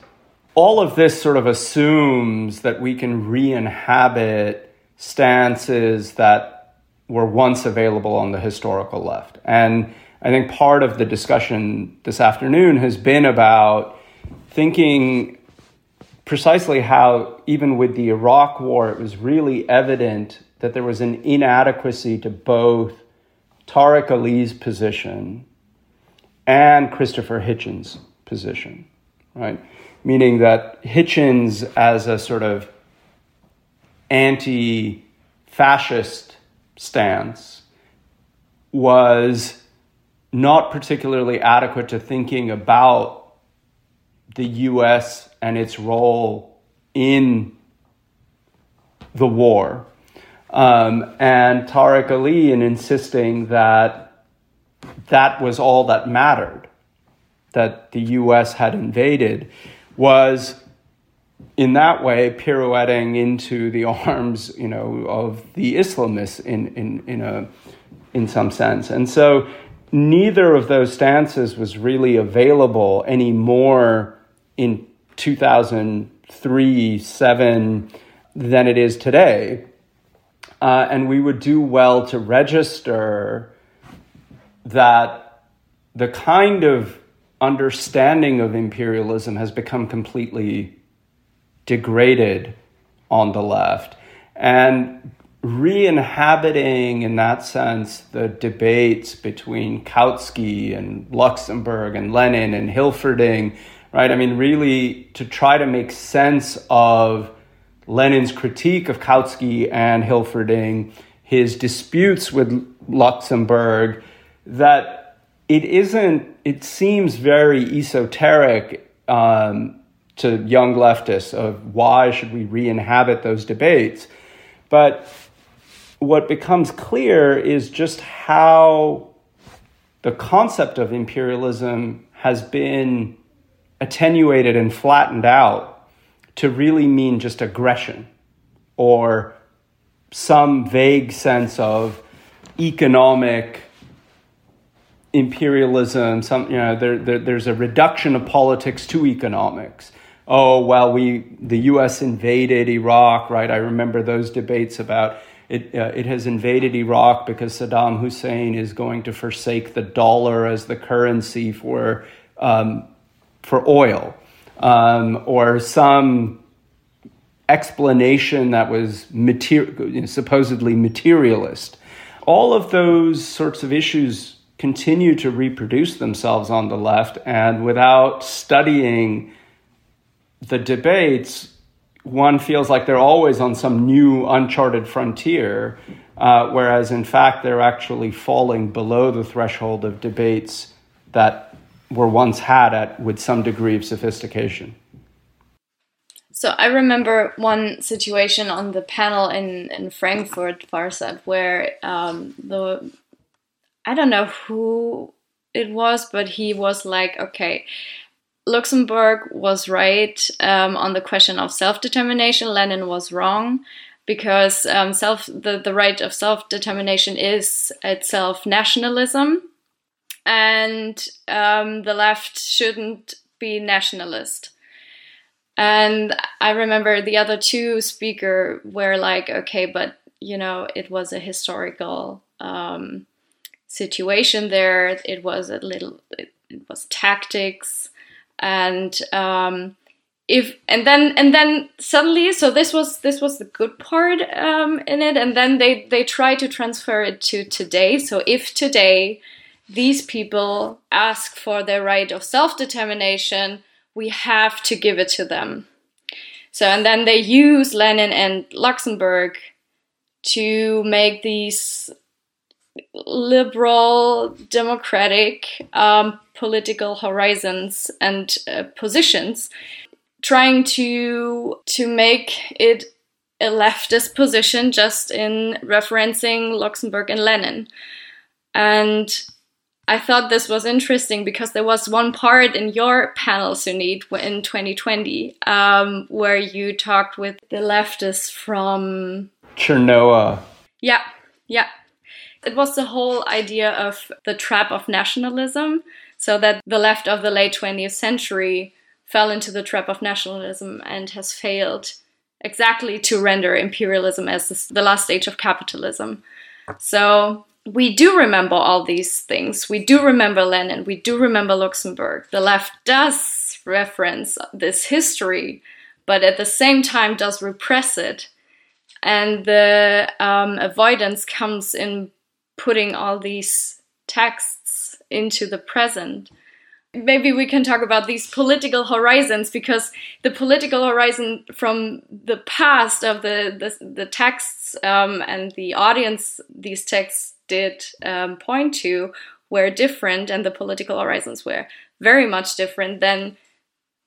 All of this sort of assumes that we can re-inhabit stances that were once available on the historical left, and I think part of the discussion this afternoon has been about thinking precisely how, even with the Iraq War, it was really evident that there was an inadequacy to both Tariq Ali's position and Christopher Hitchens' position, right? Meaning that Hitchens, as a sort of anti fascist stance, was not particularly adequate to thinking about the US and its role in the war. Um, and Tariq Ali, in insisting that that was all that mattered, that the US had invaded, was in that way pirouetting into the arms, you know, of the Islamists in, in, in, a, in some sense. And so neither of those stances was really available anymore in 2003, 7 than it is today. Uh, and we would do well to register that the kind of understanding of imperialism has become completely degraded on the left. And re inhabiting, in that sense, the debates between Kautsky and Luxemburg and Lenin and Hilferding, right? I mean, really to try to make sense of Lenin's critique of Kautsky and Hilferding, his disputes with Luxemburg, that it isn't, it seems very esoteric um, to young leftists of why should we re inhabit those debates. But what becomes clear is just how the concept of imperialism has been attenuated and flattened out to really mean just aggression or some vague sense of economic imperialism some you know there, there, there's a reduction of politics to economics. Oh well we the US invaded Iraq right? I remember those debates about it, uh, it has invaded Iraq because Saddam Hussein is going to forsake the dollar as the currency for, um, for oil, um, or some explanation that was mater- supposedly materialist. All of those sorts of issues continue to reproduce themselves on the left, and without studying the debates, one feels like they're always on some new uncharted frontier, uh, whereas in fact they're actually falling below the threshold of debates that were once had at with some degree of sophistication. So I remember one situation on the panel in, in Frankfurt, Farsad, where um, the I don't know who it was, but he was like, okay, Luxemburg was right um, on the question of self-determination. Lenin was wrong because um, self the, the right of self-determination is itself nationalism, and um, the left shouldn't be nationalist. And I remember the other two speaker were like, okay, but you know, it was a historical um, situation there. It was a little, it, was tactics and um, if and then and then suddenly so this was this was the good part um, in it and then they they try to transfer it to today so if today these people ask for their right of self-determination we have to give it to them so and then they use lenin and Luxemburg to make these liberal democratic um, political horizons and uh, positions, trying to to make it a leftist position just in referencing Luxemburg and Lenin. And I thought this was interesting because there was one part in your panel, Sunit, in 2020, um, where you talked with the leftists from Chernoa. Yeah, yeah. It was the whole idea of the trap of nationalism so that the left of the late 20th century fell into the trap of nationalism and has failed exactly to render imperialism as the last stage of capitalism. So we do remember all these things. We do remember Lenin. We do remember Luxemburg. The left does reference this history, but at the same time does repress it. And the um, avoidance comes in putting all these texts into the present. Maybe we can talk about these political horizons because the political horizon from the past of the the, the texts um, and the audience these texts did um, point to were different and the political horizons were very much different than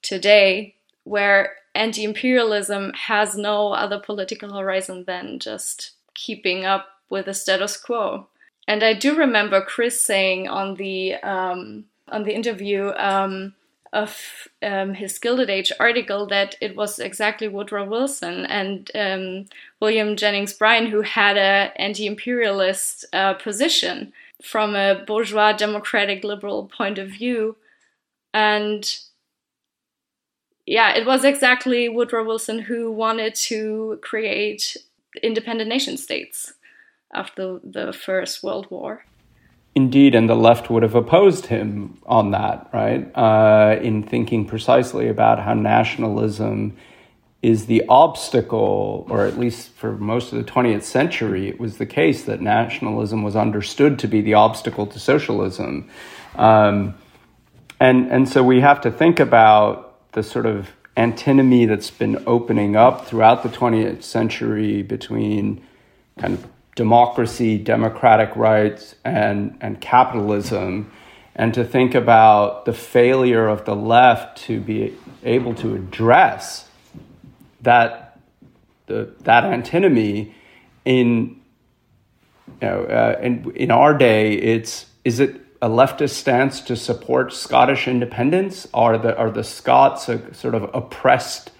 today, where anti imperialism has no other political horizon than just keeping up with the status quo. And I do remember Chris saying on the um, on the interview um, of um, his Gilded Age article that it was exactly Woodrow Wilson and um, William Jennings Bryan who had a anti-imperialist uh, position from a bourgeois democratic liberal point of view, and yeah, it was exactly Woodrow Wilson who wanted to create independent nation states after the First World War. Indeed, and the left would have opposed him on that, right? Uh, in thinking precisely about how nationalism is the obstacle, or at least for most of the 20th century, it was the case that nationalism was understood to be the obstacle to socialism. Um, and, and so we have to think about the sort of antinomy that's been opening up throughout the 20th century between kind of democracy, democratic rights, and, and capitalism, and to think about the failure of the left to be able to address that, the, that antinomy in, you know, uh, in, in our day, it's, is it a leftist stance to support Scottish independence? Are the, are the Scots a sort of oppressed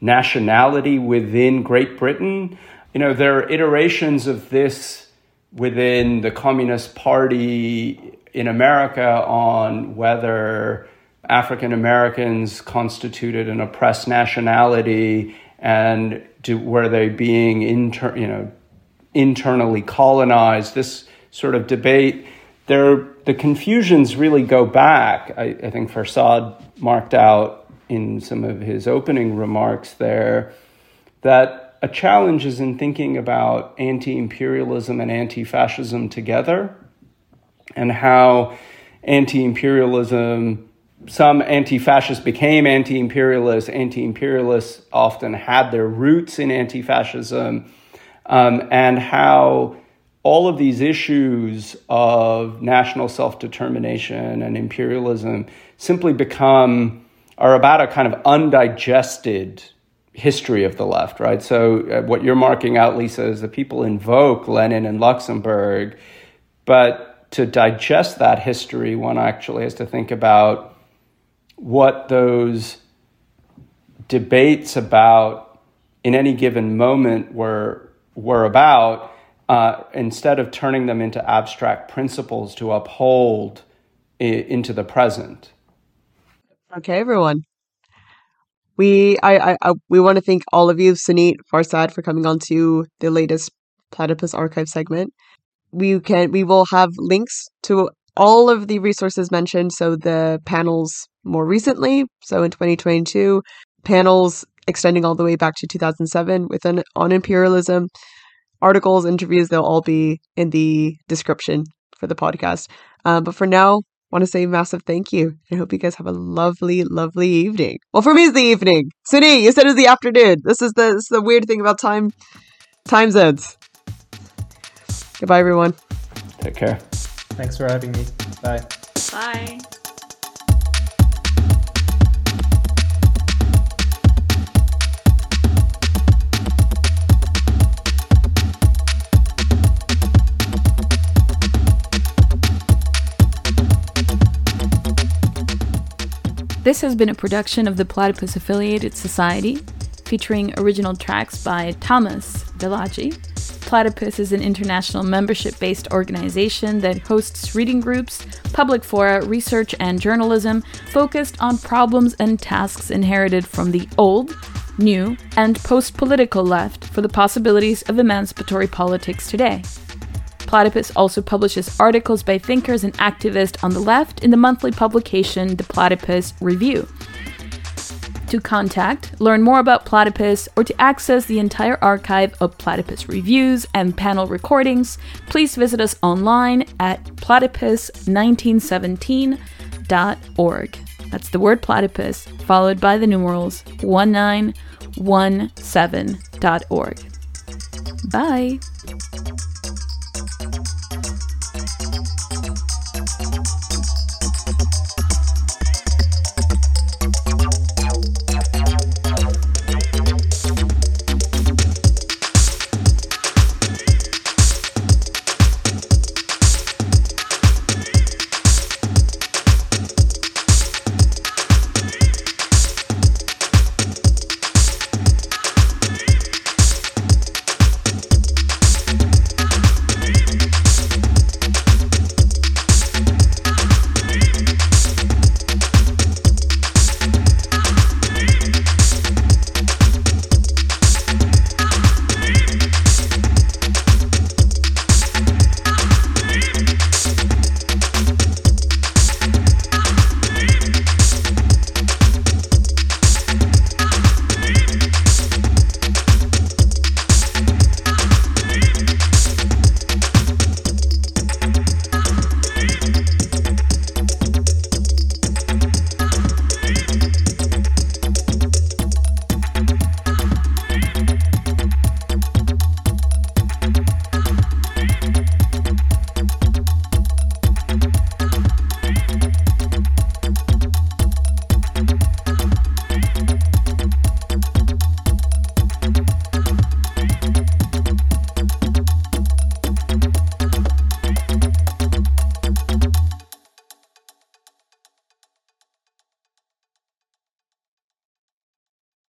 nationality within Great Britain? You know, there are iterations of this within the Communist Party in America on whether African Americans constituted an oppressed nationality and do, were they being inter, you know, internally colonized. This sort of debate, there, the confusions really go back. I, I think Farsad marked out in some of his opening remarks there that a challenge is in thinking about anti imperialism and anti fascism together and how anti imperialism, some anti fascists became anti imperialists, anti imperialists often had their roots in anti fascism, um, and how all of these issues of national self determination and imperialism simply become are about a kind of undigested history of the left, right? So uh, what you're marking out, Lisa, is that people invoke Lenin and Luxemburg, but to digest that history, one actually has to think about what those debates about in any given moment were were about. Uh, instead of turning them into abstract principles to uphold into the present. Okay, everyone we I, I, I we want to thank all of you, Sunit, Farsad, for coming on to the latest Platypus Archive segment. We can we will have links to all of the resources mentioned. So the panels more recently, so in 2022, panels extending all the way back to 2007 with an on imperialism, articles, interviews. They'll all be in the description for the podcast. Um, but for now, want to say massive thank you. I hope you guys have a lovely, lovely evening. Well, for me, it's the evening. Suni, you said it's the afternoon. This is the this is the weird thing about time time zones. Goodbye, everyone. Take care. Thanks for having me. Bye. Bye. This has been a production of the Platypus Affiliated Society, featuring original tracks by Thomas Delaci. Platypus is an international membership based organization that hosts reading groups, public fora, research, and journalism focused on problems and tasks inherited from the old, new, and post political left for the possibilities of emancipatory politics today. Platypus also publishes articles by thinkers and activists on the left in the monthly publication The Platypus Review. To contact, learn more about Platypus, or to access the entire archive of Platypus reviews and panel recordings, please visit us online at platypus1917.org. That's the word platypus, followed by the numerals 1917.org. Bye!